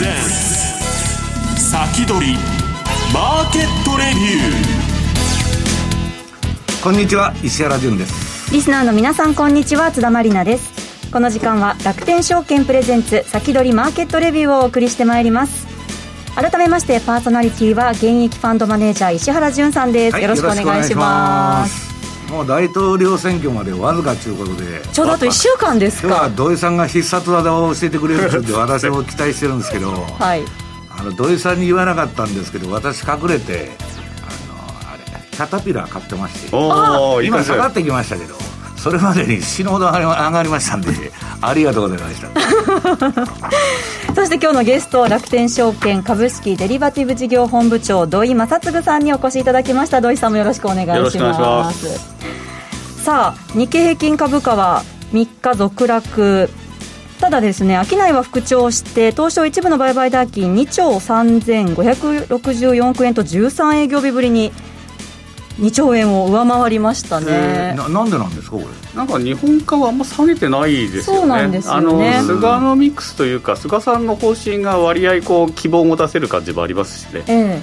先取りマーケットレビュー。こんにちは石原潤です。リスナーの皆さんこんにちは。津田まりなです。この時間は楽天証券プレゼンツ先取りマーケットレビューをお送りしてまいります。改めましてパーソナリティは現役ファンドマネージャー石原潤さんです、はい、よろしくお願いしますもう大統領選挙までわずかということで。ちょうどあと1週間ですか。今日は土井さんが必殺技を教えてくれるの で私も期待してるんですけど、はい、あの土井さんに言わなかったんですけど私隠れてあのあれキャタピラー買ってまして。今下がってきましたけどそれまでに死ぬほど上がりましたんでありがとうございました。そして今日のゲスト楽天証券株式デリバティブ事業本部長土井正嗣さんにお越しいただきました。土井さんもよろしくお願いします。さあ日経平均株価は3日続落。ただですね商いは復調して東証一部の売買代金2兆3564億円と13営業日ぶりに2兆円を上回りましたね。ななんでなんですかこれ？なんか日本株あんま下げてないですよね。そうなんですよね。あの菅のミックスというか菅さんの方針が割合こう希望を持たせる感じもありますしね、ええ、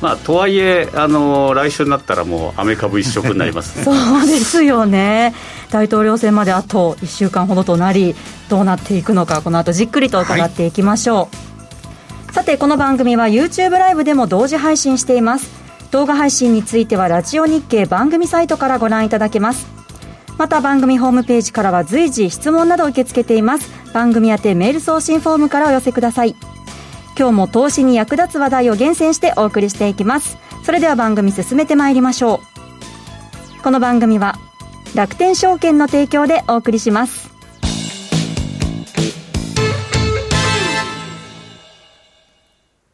まあ、とはいえあの来週になったらもうアメ株一色になります、ね、そうですよね。大統領選まであと1週間ほどとなりどうなっていくのかこの後じっくりと伺っていきましょう、はい、さてこの番組は YouTube ライブでも同時配信しています動画配信についてはラジオ日経番組サイトからご覧いただけます。また番組ホームページからは随時質問など受け付けています。番組宛てメール送信フォームからお寄せください。今日も投資に役立つ話題を厳選してお送りしていきます。それでは番組進めてまいりましょう。この番組は楽天証券の提供でお送りします。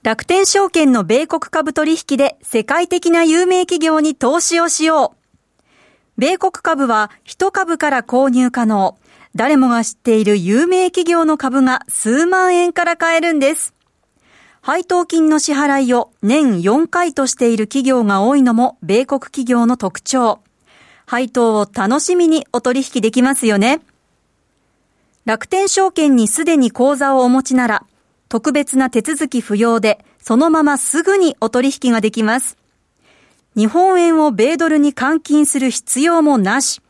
楽天証券の米国株取引で世界的な有名企業に投資をしよう。米国株は1株から購入可能。誰もが知っている有名企業の株が数万円から買えるんです。配当金の支払いを年4回としている企業が多いのも米国企業の特徴。配当を楽しみにお取引できますよね。楽天証券にすでに口座をお持ちなら、特別な手続き不要で、そのまますぐにお取引ができます。日本円を米ドルに換金する必要もなし。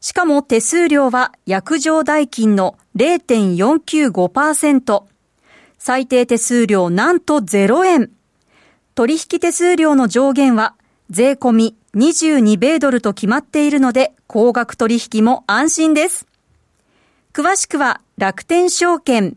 しかも手数料は約定代金の0.495%。最低手数料なんと0円。取引手数料の上限は税込み22米ドルと決まっているので高額取引も安心です。詳しくは楽天証券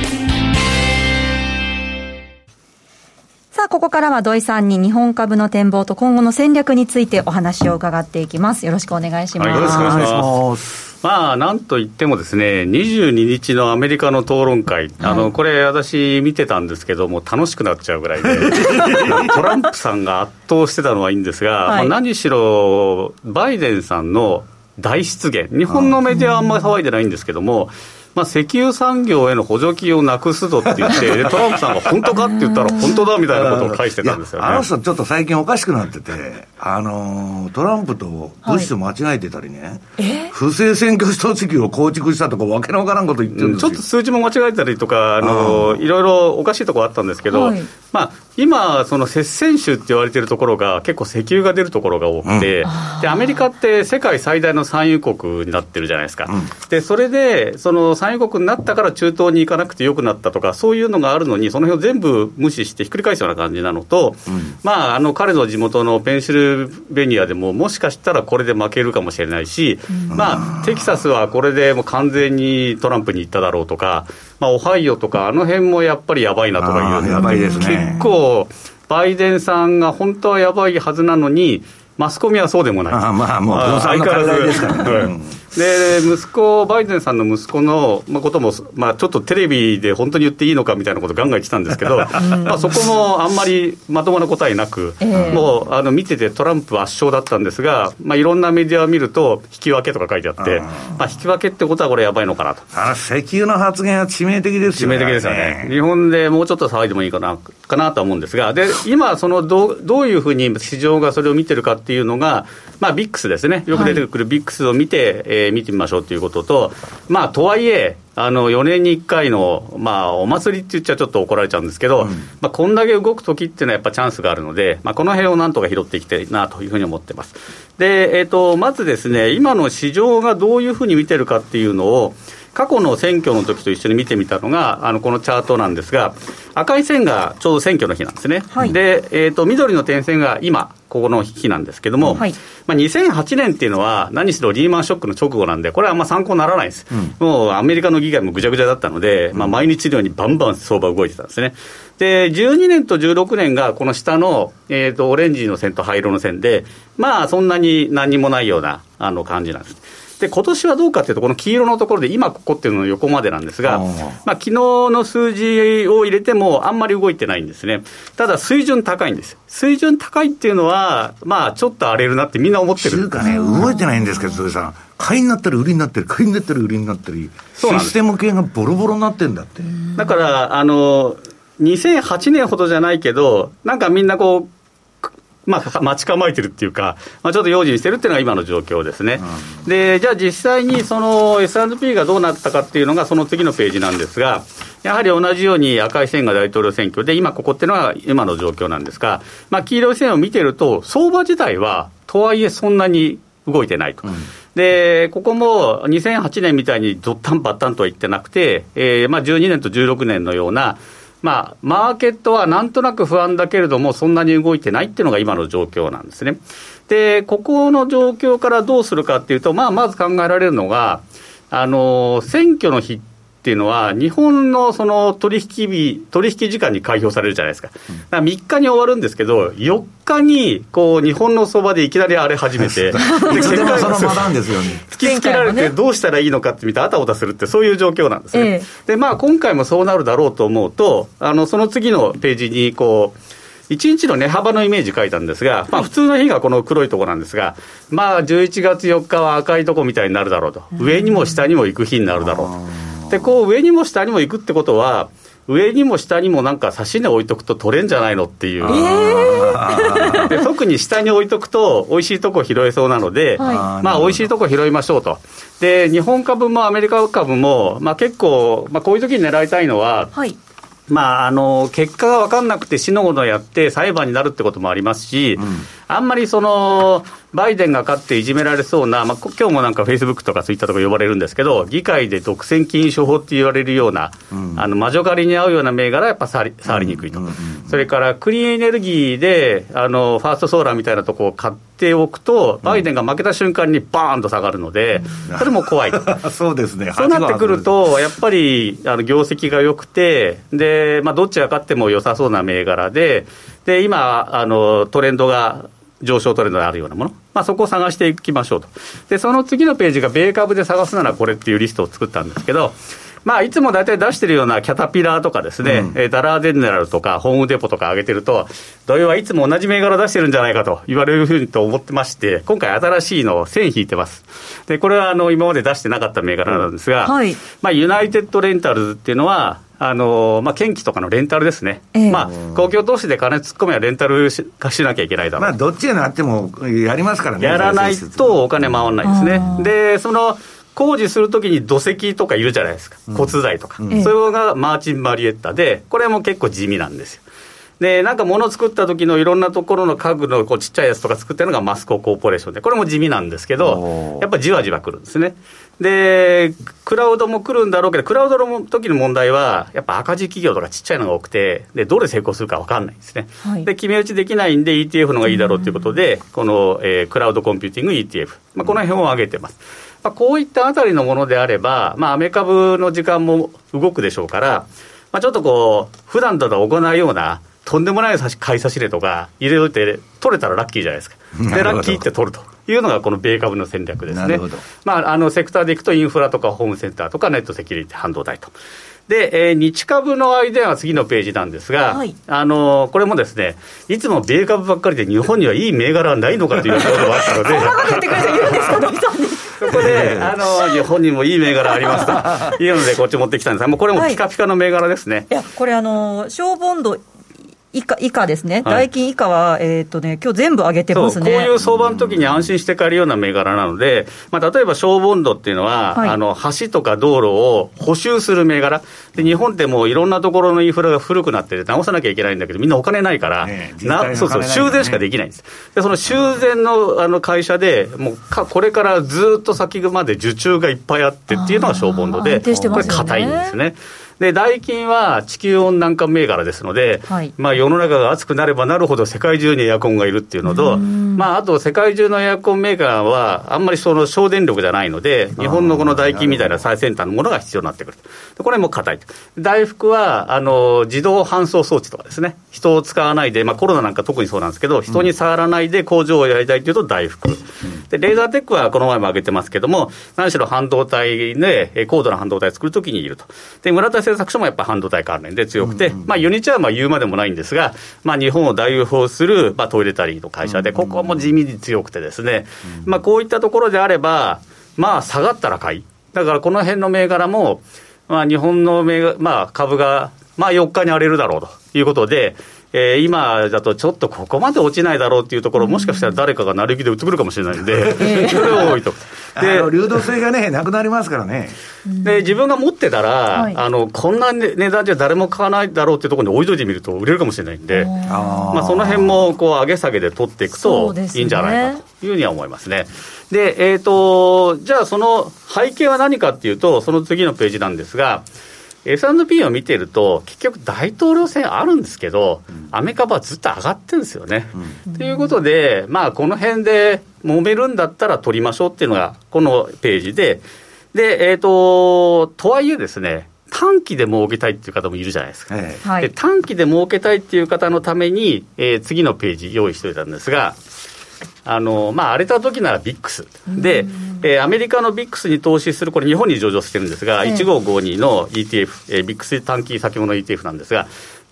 さあ、ここからは土井さんに日本株の展望と今後の戦略についてお話を伺っていきます。よろしくお願いします。はい、よろしくお願いします。まあ、なんといってもですね、22日のアメリカの討論会、はい、あの、これ私見てたんですけども、楽しくなっちゃうぐらいで、トランプさんが圧倒してたのはいいんですが、はい、まあ、何しろ、バイデンさんの大失言、日本のメディアはあんまり騒いでないんですけども、まあ、石油産業への補助金をなくすぞって言って、トランプさんが本当かって言ったら、本当だみたいなことを返してたんですよ、ね、あの人、ちょっと最近おかしくなってて、あのトランプとブッシュ間違えてたりね、はい、不正選挙組織を構築したとか、わけのわからんこと言ってるんですよ、ちょっと数字も間違えたりとか、あの、はい、いろいろおかしいところあったんですけど、はい、まあ、今、その接戦州って言われてるところが、結構石油が出るところが多くて、うん、でアメリカって世界最大の産油国になってるじゃないですか、うん、でそれで、その産油国になったから中東に行かなくてよくなったとか、そういうのがあるのに、その辺を全部無視してひっくり返すような感じなのと、うん、まあ、あの彼の地元のペンシルベニアでも、もしかしたらこれで負けるかもしれないし、まあ、テキサスはこれでもう完全にトランプに行っただろうとか、まあ、オハイオとか、あの辺もやっぱりやばいなとかいう、やばいですね、結構、バイデンさんが本当はやばいはずなのに、マスコミはそうでもない。あまあ、もう、相変わらずですからね。で息子、バイデンさんの息子の、まあ、ことも、まあ、ちょっとテレビで本当に言っていいのかみたいなことをガンガン言ってたんですけど、まあ、そこもあんまりまともな答えなく、えー、もうあの見ててトランプ圧勝だったんですが、まあ、いろんなメディアを見ると、引き分けとか書いてあって、まあ、引き分けってことはこれ、やばいのかなと。あ石油の発言は致命的ですよね。致命的ですよね。日本でもうちょっと騒いでもいいかなかなと思うんですが、で今そのど、どういうふうに市場がそれを見てるかっていうのが、まあ、ビックスですね、よく出てくるビックスを見て、はい、えー、見てみましょうということと、まあ、とはいえ、あの4年に1回の、まあ、お祭りって言っちゃちょっと怒られちゃうんですけど、うん、まあ、こんだけ動くときっていうのはやっぱチャンスがあるので、まあ、この辺をなんとか拾っていきたいなというふうに思ってます。で、えーと、まずですね、今の市場がどういうふうに見てるかっていうのを、過去の選挙の時と一緒に見てみたのが、あのこのチャートなんですが、赤い線がちょうど選挙の日なんですね、はい、で、えーと、緑の点線が今、ここの日なんですけども、はい、まあ、2008年っていうのは、何しろリーマンショックの直後なんで、これはあんま参考にならないです、うん、もうアメリカの議会もぐちゃぐちゃだったので、まあ、毎日のようにバンバン相場動いてたんですね。で、12年と16年がこの下の、えーと、とオレンジの線と灰色の線で、まあ、そんなに何もないようなあの感じなんです。で今年はどうかというと、この黄色のところで、今ここっていうのの横までなんですが、まあ昨日の数字を入れても、あんまり動いてないんですね、ただ水準高いんです、水準高いっていうのは、まあちょっと荒れるなってみんな思ってる。んかね、動いてないんですけど、それさん。買いになったり売りになったり、買いになったり売りになったり、システム系がボロボロになってんだって。だから、あの、2008年ほどじゃないけど、なんかみんなこう、まあ、待ち構えてるっていうか、まあ、ちょっと用心してるっていうのが今の状況ですね。うん、で、じゃあ実際にその S&P がどうなったかっていうのがその次のページなんですが、やはり同じように赤い線が大統領選挙で、今ここっていうのが今の状況なんですが、まあ、黄色い線を見てると、相場自体はとはいえそんなに動いてないと。うんで、ここも2008年みたいにどったんばったんとは言ってなくて、えー、まあ12年と16年のような、まあ、マーケットはなんとなく不安だけれども、そんなに動いてないっていうのが今の状況なんですね。で、ここの状況からどうするかっていうと、まあ、まず考えられるのが、あの、選挙の日っっていうのは、日本のその取引日、取引時間に開票されるじゃないですか、か3日に終わるんですけど、4日にこう日本の相場でいきなり荒れ始めて、世界そのパターンですよね。突きつけられて、どうしたらいいのかって見て、あたおたするって、そういう状況なんですね。ええ、で、まあ、今回もそうなるだろうと思うと、あのその次のページにこう、1日の値幅のイメージ書いたんですが、まあ、普通の日がこの黒いところなんですが、まあ、11月4日は赤いとこみたいになるだろうと、上にも下にも行く日になるだろうと。でこう上にも下にも行くってことは上にも下にもなんか指し値置いとくと取れんじゃないのっていう、えー、で特に下に置いとくと美味しいとこ拾えそうなので、はい、まあ美味しいとこ拾いましょうと。で日本株もアメリカ株も、まあ、結構、まあ、こういう時に狙いたいのは、はい。まあ、あの結果が分かんなくて、死のごのやって裁判になるってこともありますし、うん、あんまりそのバイデンが勝っていじめられそうな、まあ今日もなんかフェイスブックとかツイッターとか呼ばれるんですけど、議会で独占禁止法って言われるような、うん、あの魔女狩りに合うような銘柄はやっぱ触り触りにくいと、それからクリーンエネルギーであのファーストソーラーみたいなとこを買っておくと、バイデンが負けた瞬間にバーンと下がるので、それも怖い そうですね。そうなってくると、やっぱりあの業績が良くて、でまあ、どっちが勝っても良さそうな銘柄で、で今あの、トレンドが上昇トレンドであるようなもの、まあ、そこを探していきましょうと。で、その次のページが米株で探すならこれっていうリストを作ったんですけど、まあ、いつも大体出してるようなキャタピラーとかですね、うん、ダラーデネラルとか、ホームデポとか上げてると、土曜はいつも同じ銘柄出してるんじゃないかと言われるふうにと思ってまして、今回新しいのを線引いてます。で、これはあの今まで出してなかった銘柄なんですが、はい、まあ、ユナイテッドレンタルズっていうのは、あのまあ、建機とかのレンタルですね、えー、まあ、公共投資で金突っ込めばレンタルしかしなきゃいけないだろう、まあ、どっちになってもやりますからね、やらないとお金回らないですね。でその工事するときに土石とかいるじゃないですか、骨材とか、うん、それがマーチン・マリエッタで、これも結構地味なんですよ。で、なんか物を作った時のいろんなところの家具のこうちっちゃいやつとか作ってるのがマスココーポレーションで、これも地味なんですけど、やっぱじわじわくるんですね。で、クラウドも来るんだろうけど、クラウドの時の問題は、やっぱ赤字企業とかちっちゃいのが多くて、で、どれ成功するか分かんないんですね。はい、で、決め打ちできないんで ETF の方がいいだろうということで、この、えー、クラウドコンピューティング ETF、まあ、この辺を上げてます。まあ、こういったあたりのものであれば、まあ、アメ株の時間も動くでしょうから、まあ、ちょっとこう、普段だと行うような、とんでもない買い差し入れとか入れといて、取れたらラッキーじゃないですか。で、ラッキーって取るというのがこの米株の戦略ですね。まあ、あの、セクターでいくとインフラとかホームセンターとかネットセキュリティ、半導体と。で、えー、日株のアイデアは次のページなんですが、はい、あのこれもですね、いつも米株ばっかりで日本にはいい銘柄はないのかという ところがあったので。そこで、あの、日本にもいい銘柄ありますと いうので、こっち持ってきたんですが、もうこれもピカピカの銘柄ですね。はい、いや、これ、あの、小ボンド以下以下ですね、代金以下は、えっ、ー、とね、今日全部上げてますね。こういう相場の時に安心して買えるような銘柄なので、まあ、例えば小ボンドっていうのは、はい、あの橋とか道路を補修する銘柄。で、日本ってもういろんなところのインフラが古くなってて、直さなきゃいけないんだけど、みんなお金ないから、ね、なそうそう、修繕しかできないんです。で、その修繕のあの会社で、もうかこれからずっと先まで受注がいっぱいあってっていうのが小ボンドで、これ、硬いんですね。で、ダイキンは地球温暖化銘柄ですので、はい、まあ世の中が暑くなればなるほど世界中にエアコンがいるっていうのと、まああと世界中のエアコンメーカーはあんまりその省電力じゃないので、日本のこのダイキンみたいな最先端のものが必要になってくる。これも硬い。大福は、あの、自動搬送装置とかですね、人を使わないで、まあコロナなんか特にそうなんですけど、人に触らないで工場をやりたいというと大福。で、レーザーテックはこの前も挙げてますけども、何しろ半導体で、高度な半導体を作るときにいると。で、村田製作所もやっぱ半導体関連で強くて、まあ、ユニチはまあ言うまでもないんですが、まあ、日本を代表する、まあ、トイレタリーの会社で、ここも地味に強くてですね、まあ、こういったところであれば、まあ、下がったら買い。だからこの辺の銘柄も、まあ、日本の銘まあ、株が、まあ、4日に荒れるだろうということで、えー、今だとちょっとここまで落ちないだろうっていうところ、もしかしたら誰かが成り行きで売ってくるかもしれないんで、それを置いとく。で流動性がね、なくなりますからね。で、自分が持ってたら、はい、あの、こんな値段じゃ誰も買わないだろうっていうところに置いといてみると売れるかもしれないんで、あまあ、その辺もこう上げ下げで取っていくといいんじゃないかというふうには思いますね。で、えっ、ー、と、じゃあその背景は何かっていうと、その次のページなんですが、S&P を見てると、結局、大統領選あるんですけど、うん、アメリカはずっと上がってるんですよね。と、うん、いうことで、まあ、この辺で揉めるんだったら取りましょうっていうのが、このページで、で、えっ、ー、と、とはいえですね、短期で儲けたいっていう方もいるじゃないですか。はい、で短期で儲けたいっていう方のために、えー、次のページ用意しておいたんですが、あのまあ、荒れた時ならビックス。で、えー、アメリカのビックスに投資する、これ、日本に上場してるんですが、1552の ETF、えー、ビックス短期先物 ETF なんですが、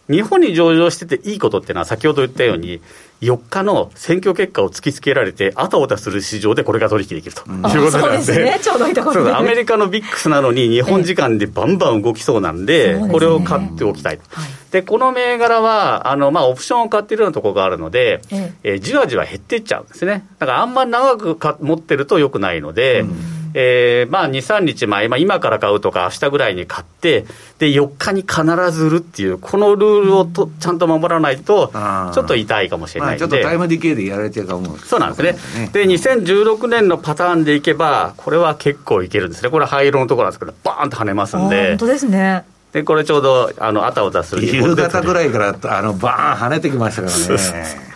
日本に上場してていいことっていうのは、先ほど言ったように、4日の選挙結果を突きつけられて、あたおたする市場でこれが取引できると、いうことなんで、ね、ちょうどいいところで、アメリカのビックスなのに、日本時間でバンバン動きそうなんで、えこれを買っておきたいと。はい。で、この銘柄は、あの、まあ、オプションを買っているようなところがあるので、ええ。ー、じわじわ減っていっちゃうんですね。だからあんまり長くか持ってるとよくないので、うんえー、まあ2、3日前、まあ、今から買うとか、明日ぐらいに買って、で、4日に必ず売るっていう、このルールをとちゃんと守らないと、ちょっと痛いかもしれないんで、まあ、ちょっとタイムディケイでやられてるかもそうなんですね。で、2016年のパターンでいけば、これは結構いけるんですね。これ灰色のところなんですけど、バーンと跳ねますんで。本当ですね。で、これちょうど、あの、あたおたする夕方ぐらいから、あの、バーン跳ねてきましたからね。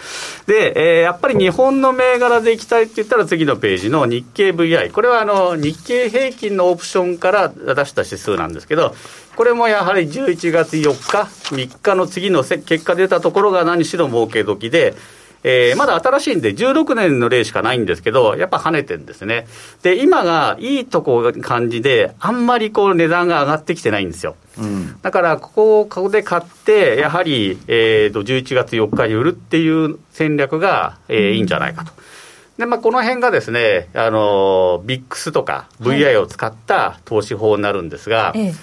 で、えー、やっぱり日本の銘柄でいきたいって言ったら次のページの日経 VI。これはあの日経平均のオプションから出した指数なんですけど、これもやはり11月4日、3日の次の結果出たところが何しろ儲け時で、えー、まだ新しいんで、16年の例しかないんですけど、やっぱ跳ねてるんですね。で、今がいいとこ感じで、あんまりこう値段が上がってきてないんですよ。うん、だから、ここをここで買って、やはり、えー、と11月4日に売るっていう戦略が、えー、いいんじゃないかと。で、まあ、この辺がですね、あの、ビックスとか VI を使った投資法になるんですが、はい、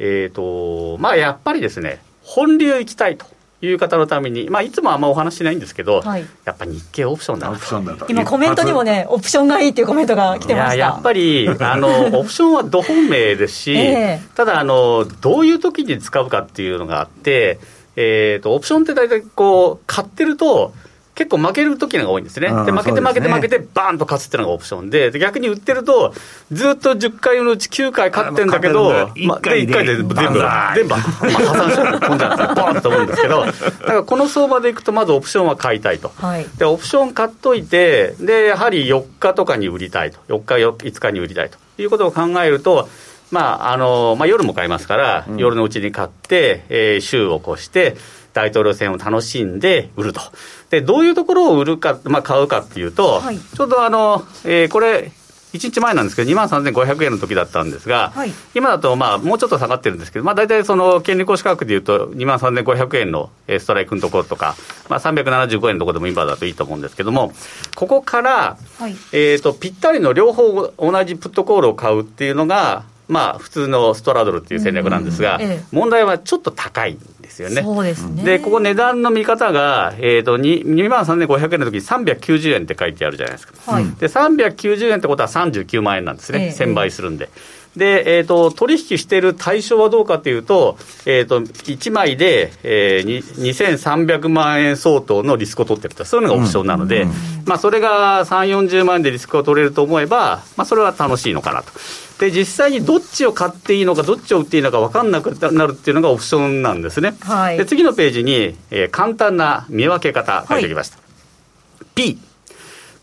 えっ、ー、と、まあ、やっぱりですね、本流行きたいと。いう方のために、まあ、いつもあんまお話しないんですけど、はい、やっぱり日経オプションだと。今、コメントにもね、オプションがいいっていうコメントが来てました。やっぱりあの、オプションはど本命ですし、えー、ただあの、どういう時に使うかっていうのがあって、え。ーと、オプションって大体こう買ってると結構負ける時のが多いんですね。で、負けて負けて負けて、バーンと勝つっていうのがオプションで、で逆に売ってると、ずっと10回のうち9回勝ってるんだけど、1回で全部、全部、全部、破産し飛んじゃって、ボーンと思うんですけど、だからこの相場でいくと、まずオプションは買いたいと。はい、で、オプション買っといて、で、やはり4日とかに売りたいと。4日、5日に売りたいということを考えると、まああのまあ、夜も買いますから、うん、夜のうちに買って、えー、週を越して、大統領選を楽しんで売ると。で、どういうところを売るか、まあ、買うかっていうと、はい、ちょうどあの、えー、これ、1日前なんですけど、2万3500円の時だったんですが、はい、今だとまあもうちょっと下がってるんですけど、まあ、大体その権利行使価格でいうと、2万3500円のストライクのところとか、まあ、375円のところでも今だといいと思うんですけども、ここから、はい、えーと、ぴったりの両方同じプットコールを買うっていうのが、まあ、普通のストラドルっていう戦略なんですが、問題はちょっと高いんですよね。そうですねで、ここ値段の見方が、えーと、2, 万3500円の時に390円って書いてあるじゃないですか。はい、で、390円ってことは39万円なんですね、え1000倍するんで。で、えーと、取引している対象はどうかというと、えーと、1枚で、えー、2300万円相当のリスクを取ってると、そういうのがオプションなので、うんうん、まあ、それが3、40万円でリスクを取れると思えば、まあ、それは楽しいのかなと。で実際にどっちを買っていいのか、どっちを売っていいのか分かんなくなるっていうのがオプションなんですね。はい、で次のページに、えー、簡単な見分け方書いておきました。はい、P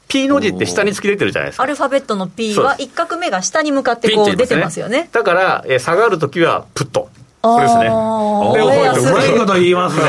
P の字って下に突き出てるじゃないですか。アルファベットの P は一画目が下に向かってこう出てますよね。ねだから、えー、下がるときはプット。これですね。うまいこと言いますね。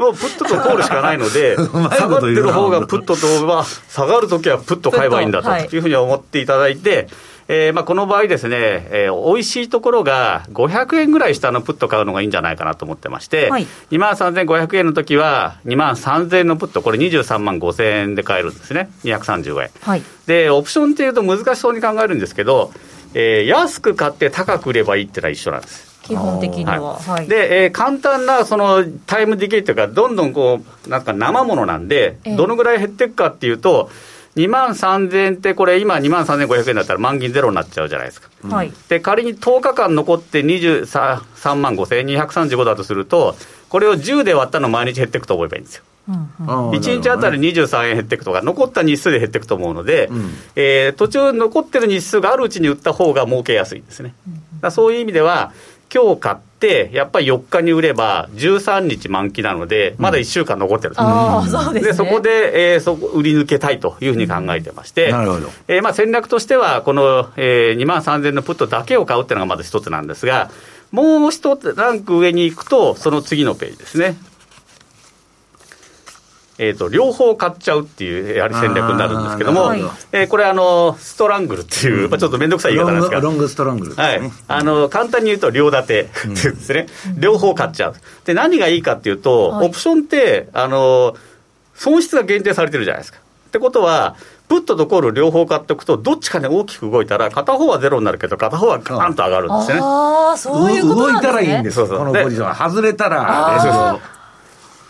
もうプットとコールしかないので、下がってる方がプットとは、下がるときはプット買えばいいんだというふうに思っていただいて、えーまあ、この場合ですね、えー、美味しいところが500円ぐらい下のプット買うのがいいんじゃないかなと思ってまして、はい、2万3500円の時は、2万3000円のプット、これ23万5000円で買えるんですね、235円。はい、で、オプションっていうと難しそうに考えるんですけど、えー、安く買って高く売ればいいっていうのは一緒なんです。基本的には。はい、で、えー、簡単なそのタイムディケイというか、どんどんこう、なんか生ものなんで、どのぐらい減っていくかっていうと、2万3000円って、これ、今、2万3500円だったら満銀ゼロになっちゃうじゃないですか。はい、で仮に10日間残って23万5000円、235だとすると、これを10で割ったの毎日減っていくと思えばいいんですよ。うんうん、1日あたり23円減っていくとか、残った日数で減っていくと思うので、うん、えー、途中残ってる日数があるうちに売った方が儲けやすいんですね。だそういう意味では、今日買って、やっぱり4日に売れば、13日満期なので、まだ1週間残ってるんです、うん、で、ね、そこで、えー、そこ売り抜けたいというふうに考えてまして、なるほど。えーまあ、戦略としては、この、えー、2万3000のプットだけを買うっていうのがまず一つなんですが、もう一ランク上に行くと、その次のページですね。えーと、両方買っちゃうっていうやはり戦略になるんですけども、えー、これあの、ストラングルっていう、まあ、ちょっと面倒くさい言い方なんですが、ロングストラングル、ね、はい、あの簡単に言うと、両立てっていうんですね、うん、両方買っちゃう。で、何がいいかっていうと、オプションって、あの損失が限定されてるじゃないですか。ってことは、プットとコール両方買っておくと、どっちかで大きく動いたら、片方はゼロになるけど、片方はガーンと上がるんですね。ああ、そういうことなんですね。動いたらいいんです、そうそう。このポジション。外れたら、そうそう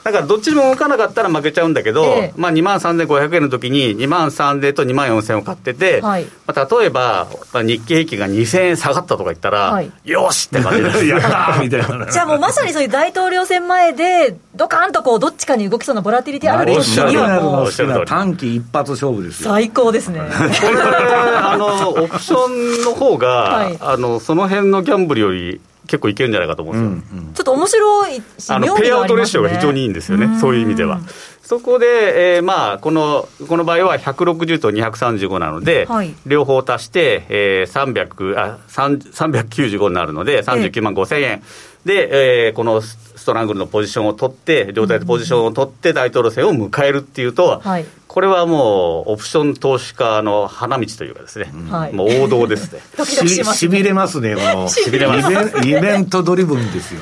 だからどっちも動かなかったら負けちゃうんだけど、ええ、まあ、2万3500円の時に2万3000と2万4000を買ってて、はい、まあ、例えば、まあ、日経平均が2000円下がったとか言ったら、はい、よしって感じです。やったみたいな。じゃあもうまさにそういう大統領選前で、ドカンとこうどっちかに動きそうなボラティリティあるおっしゃるの短期一発勝負ですよ。最高ですね。これ、あの、オプションの方が、はい、あの、その辺のギャンブルより、結構いけるんじゃないかと思うんですよ、うんうん、ちょっと面白いあのペイアウトレシオが非常にいいんですよね、そういう意味では。そこで、えー、まあこのこの場合は160と235なので、はい、両方足して、えー、300あ395になるので、39万5000円、えー、で、えー、このストラングルのポジションを取って、両体でポジションを取って、大統領選を迎えるっていうと、はい、これはもう、オプション投資家の花道というかですね、はい、もう王道ですね。しびれますね、この。しびれます。イベントドリブンですよ。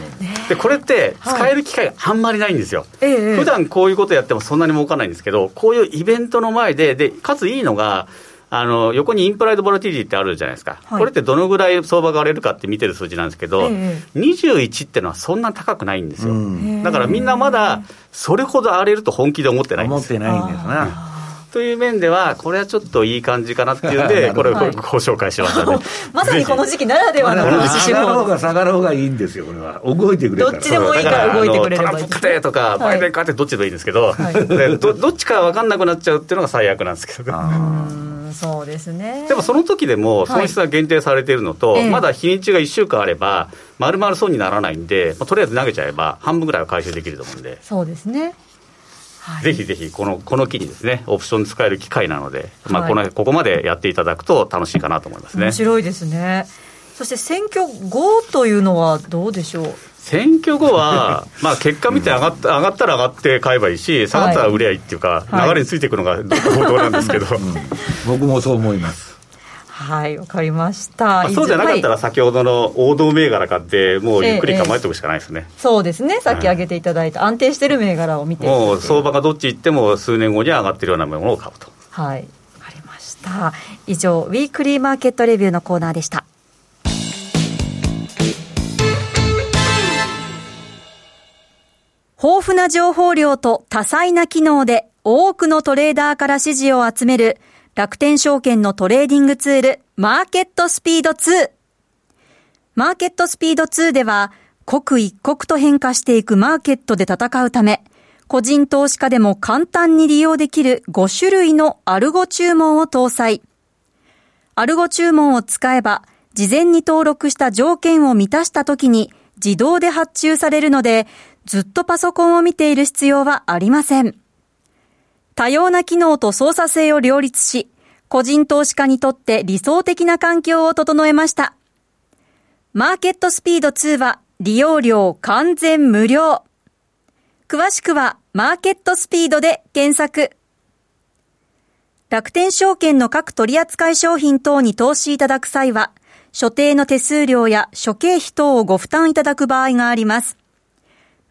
で、これって使える機会があんまりないんですよ。はい、普段こういうことやってもそんなに儲かんないんですけど、こういうイベントの前で、で、かついいのが、あの横にインプライドボラティリティってあるじゃないですか、はい、これってどのぐらい相場が荒れるかって見てる数字なんですけど、ええ、21っていうのはそんな高くないんですよ、だからみんなまだそれほど荒れると本気で思ってないんです。思ってないんですね。という面では、これはちょっといい感じかなっていうんで、これをご紹介しましたね。まさにこの時期ならではの上がる方が下がる方がいいんですよ、これは。動いてくれどっちでもいいから動いてくれればいい。トランプ勝てとか、バイデン勝てどっちでもいいんですけど、どどっちか分かんなくなっちゃうっていうのが最悪なんですけど。そうですね。でもその時でも損失が限定されているのと、はい、まだ日にちが1週間あれば、まるまる損にならないんで、まあ、とりあえず投げちゃえば、半分ぐらいは回収できると思うんで。そうですね。はい、ぜひぜひこの、この機にですね、オプション使える機会なので、まあこの、ここまでやっていただくと楽しいかなと思いますね。面白いですね。そして選挙後というのはどうでしょう？選挙後は、まあ、結果見て上がった、上がったら上がって買えばいいし、下がったら売りゃいいっていうか、はい、流れについていくのが報道 なんですけど、うん、僕もそう思います。はいわかりました、まあ、そうじゃなかったら先ほどの王道銘柄買ってもうゆっくり構えておくしかないですね、ええ、そうですね。さっき挙げていただいた安定してる銘柄を見て。もう相場がどっち行っても数年後には上がってるようなものを買うと。はいわかりました。以上ウィークリーマーケットレビューのコーナーでした豊富な情報量と多彩な機能で多くのトレーダーから支持を集める楽天証券のトレーディングツール、マーケットスピード2。マーケットスピード2では、刻一刻と変化していくマーケットで戦うため、個人投資家でも簡単に利用できる5種類のアルゴ注文を搭載。アルゴ注文を使えば、事前に登録した条件を満たした時に自動で発注されるので、ずっとパソコンを見ている必要はありません。多様な機能と操作性を両立し、個人投資家にとって理想的な環境を整えました。マーケットスピード2は利用料完全無料。詳しくはマーケットスピードで検索。楽天証券の各取扱商品等に投資いただく際は、所定の手数料や諸経費等をご負担いただく場合があります。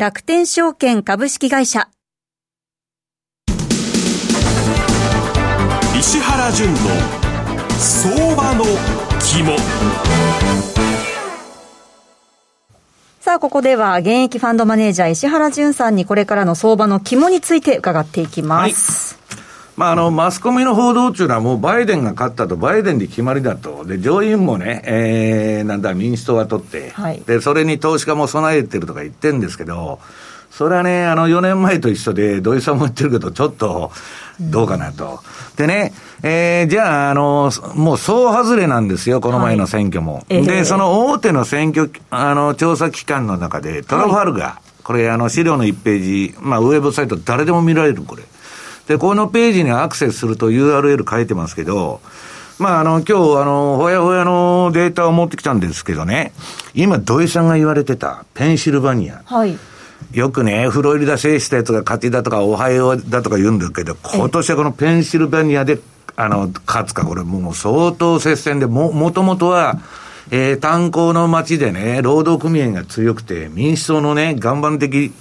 楽天証券株式会社、石原淳の相場の肝。さあ、ここでは現役ファンドマネージャー石原淳さんにこれからの相場の肝について伺っていきます。はいまあ、あの、マスコミの報道っていうのはもうバイデンが勝ったと、バイデンで決まりだと。で、上院もね、えー、なんだ、民主党が取って、はい、で、それに投資家も備えてるとか言ってるんですけど、それはね、あの、4年前と一緒で、土井さんも言ってるけど、ちょっと、どうかなと。でね、えー、じゃあ、あの、もう総外れなんですよ、この前の選挙も。はい、で、その大手の選挙、あの、調査機関の中で、トラファルガー、はい、これ、あの、資料の1ページ、まあ、ウェブサイト誰でも見られる、これ。で、このページにアクセスすると URL 書いてますけど、まあ、あの、今日、あの、ほやほやのデータを持ってきたんですけどね、今、土井さんが言われてた、ペンシルバニア。はい。よくね、フロリダ製したやつが勝ちだとか、オハイオだとか言うんだけど、今年はこのペンシルバニアで、あの、勝つか、これもう相当接戦で、も、もともとは、えー、炭鉱の町でね、労働組合が強くて、民主党のね、岩盤的、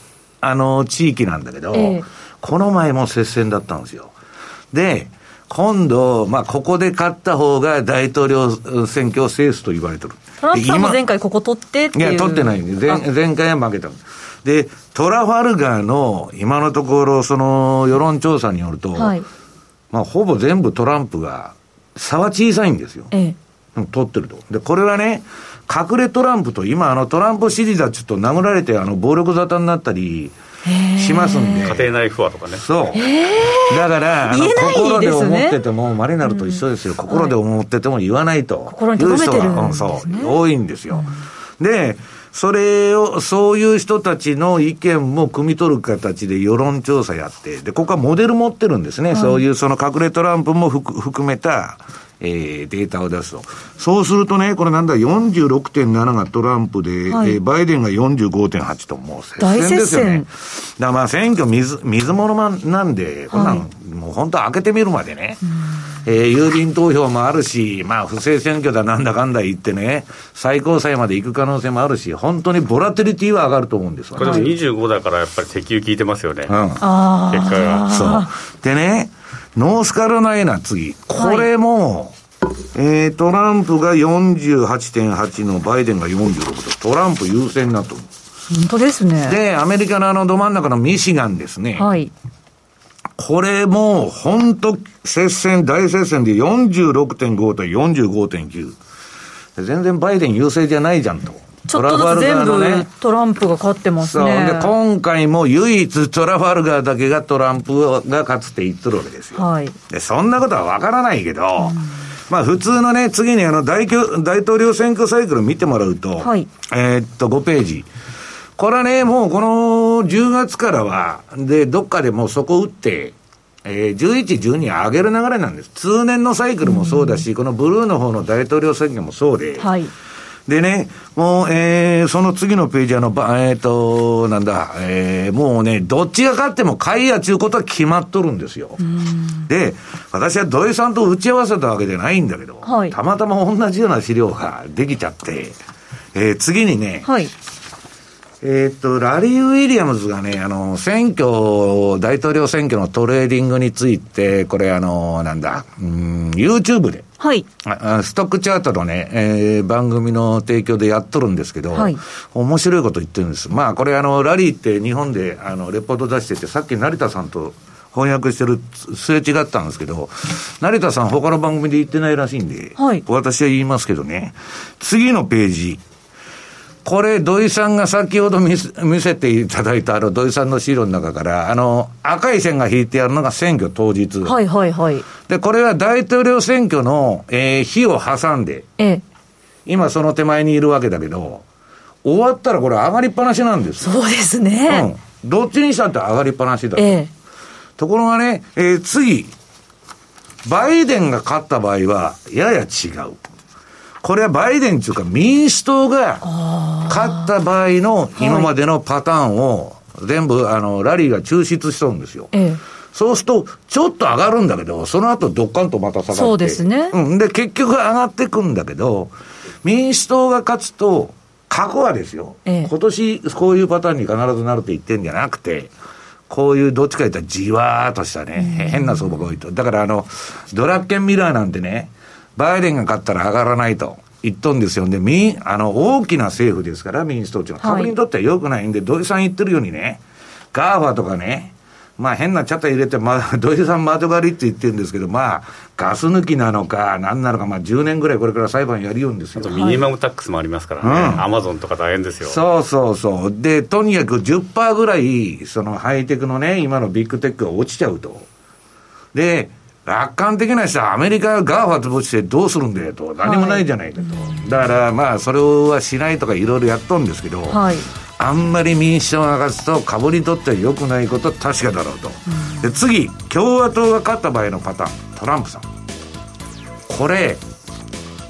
あの、地域なんだけど、えこの前も接戦だったんですよ。で、今度、まあ、ここで勝った方が大統領選挙を制すと言われてる。トランプさんも前回ここ取ってっていや、取ってないんで、前前回は負けた。で、トラファルガーの今のところ、その世論調査によると、はい、まあ、ほぼ全部トランプが差は小さいんですよ。ええ、取ってると。で、これはね、隠れトランプと、今、あの、トランプ支持者ちょっと殴られて、あの、暴力沙汰になったり、しますんで。家庭内不和とかね。そう。だから、あの、心で思ってても、マリナルと一緒ですよ。心で思ってても言わないと。心に留めてるんです、ね、そう、多いんですよ。で、それを、そういう人たちの意見も汲み取る形で世論調査やって、で、ここはモデル持ってるんですね。はい、そういうその隠れトランプも含めた、えー、データを出すと。そうするとね、これなんだ、46.7がトランプで、はい、えー、バイデンが45.8と、もう接戦ですよね。だからまあ選挙水、水物なんで、こんなん、はい、もう本当開けてみるまでね、えー、郵便投票もあるし、まあ不正選挙だなんだかんだ言ってね、最高裁まで行く可能性もあるし、本当にボラテリティは上がると思うんですよ、ね、これでも25だからやっぱり石油効いてますよね。うん。結果が。そう。でね、ノースカロライナ次。これも、はい、えー、トランプが48.8のバイデンが46と、トランプ優勢になってる。本当ですね。で、アメリカのあのど真ん中のミシガンですね。はい。これも、本当接戦、大接戦で46.5と45.9。全然バイデン優勢じゃないじゃんと。ちょっとずつ全部トランプが勝ってますね。で、今回も唯一トラファルガーだけがトランプが勝つって言ってるわけですよ。はい。で、そんなことはわからないけど、うん、まあ普通のね、次にあの大大統領選挙サイクル見てもらうと、はい、えー、っと、5ページ。これはね、もうこの10月からは、で、どっかでもうそこ打って、えー、11、12上げる流れなんです。通年のサイクルもそうだし、うん、このブルーの方の大統領選挙もそうで、はい。でね、もう、えー、その次のページ、あの、えっ、ー、と、なんだ、えー、もうね、どっちが勝っても買いやちゅうことは決まっとるんですよ。で、私は土井さんと打ち合わせたわけじゃないんだけど、はい、たまたま同じような資料ができちゃって、えー、次にね、はい、えっと、ラリー・ウィリアムズがね、あの、選挙、大統領選挙のトレーディングについて、これあの、なんだ、うん、YouTube で、はい。ストックチャートのね、えー、番組の提供でやっとるんですけど、はい、面白いこと言ってるんです。まあ、これあの、ラリーって日本で、あの、レポート出してて、さっき成田さんと翻訳してる、すれ違ったんですけど、成田さん他の番組で言ってないらしいんで、はい、私は言いますけどね、次のページ、これ、土井さんが先ほど見見せていただいたあの土井さんの資料の中から、あの、赤い線が引いてあるのが選挙当日。はいはいはい。で、これは大統領選挙の、えー、日を挟んで、ええ、今その手前にいるわけだけど、終わったらこれ上がりっぱなしなんですそうですね。うん。どっちにしたって上がりっぱなしだ。ええ、ところがね、えー、次、バイデンが勝った場合は、やや違う。これはバイデンっていうか民主党が勝った場合の今までのパターンを全部あのラリーが抽出しとるんですよ。ええ、そうすると、ちょっと上がるんだけど、その後どっかんとまた下がって。そうですね。うん。で、結局上がっていくんだけど、民主党が勝つと、過去はですよ、ええ、今年こういうパターンに必ずなるって言ってんじゃなくて、こういうどっちか言ったらじわーっとしたね、変な相場が多いと。だからあの、ドラッケンミラーなんてね、バイデンが勝ったら上がらないと。言っとんですよ。で、み、あの、大きな政府ですから、民主党っていうのは、株にとっては良くないんで、土井さん言ってるようにね、GAFA とかね、まあ変なチャッター入れて、まあ、土井さん魔女狩りって言ってるんですけど、まあ、ガス抜きなのか、なんなのか、まあ10年ぐらいこれから裁判やるようんですよ。ミニマムタックスもありますからね。アマゾンとか大変ですよ。そうそうそう。で、とにかく10%ぐらい、そのハイテクのね、今のビッグテックが落ちちゃうと。で、楽観的な人はアメリカが GAFA 潰してどうするんだよと、何もないじゃないかと、はい、だからまあ、それはしないとかいろいろやっとんですけど、はい、あんまり民主党が勝つと、株にとっては良くないことは確かだろうと、うん、で次、共和党が勝った場合のパターン、トランプさん、これ、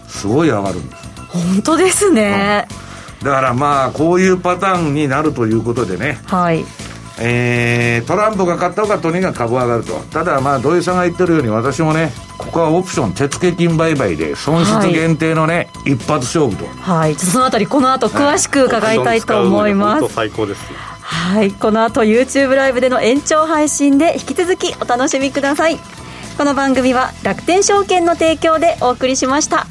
すごい上がるんです。本当ですね、うん、だからまあ、こういうパターンになるということでね。はいえー、トランプが勝った方がとにかく株上がると。ただ、まあ、土井さんが言ってるように、私もね、ここはオプション、手付金売買で、損失限定のね、はい、一発勝負と。はい。そのあたり、この後、詳しく伺いたいと思います。はい、最高です。はい。この後、YouTube ライブでの延長配信で、引き続きお楽しみください。この番組は、楽天証券の提供でお送りしました。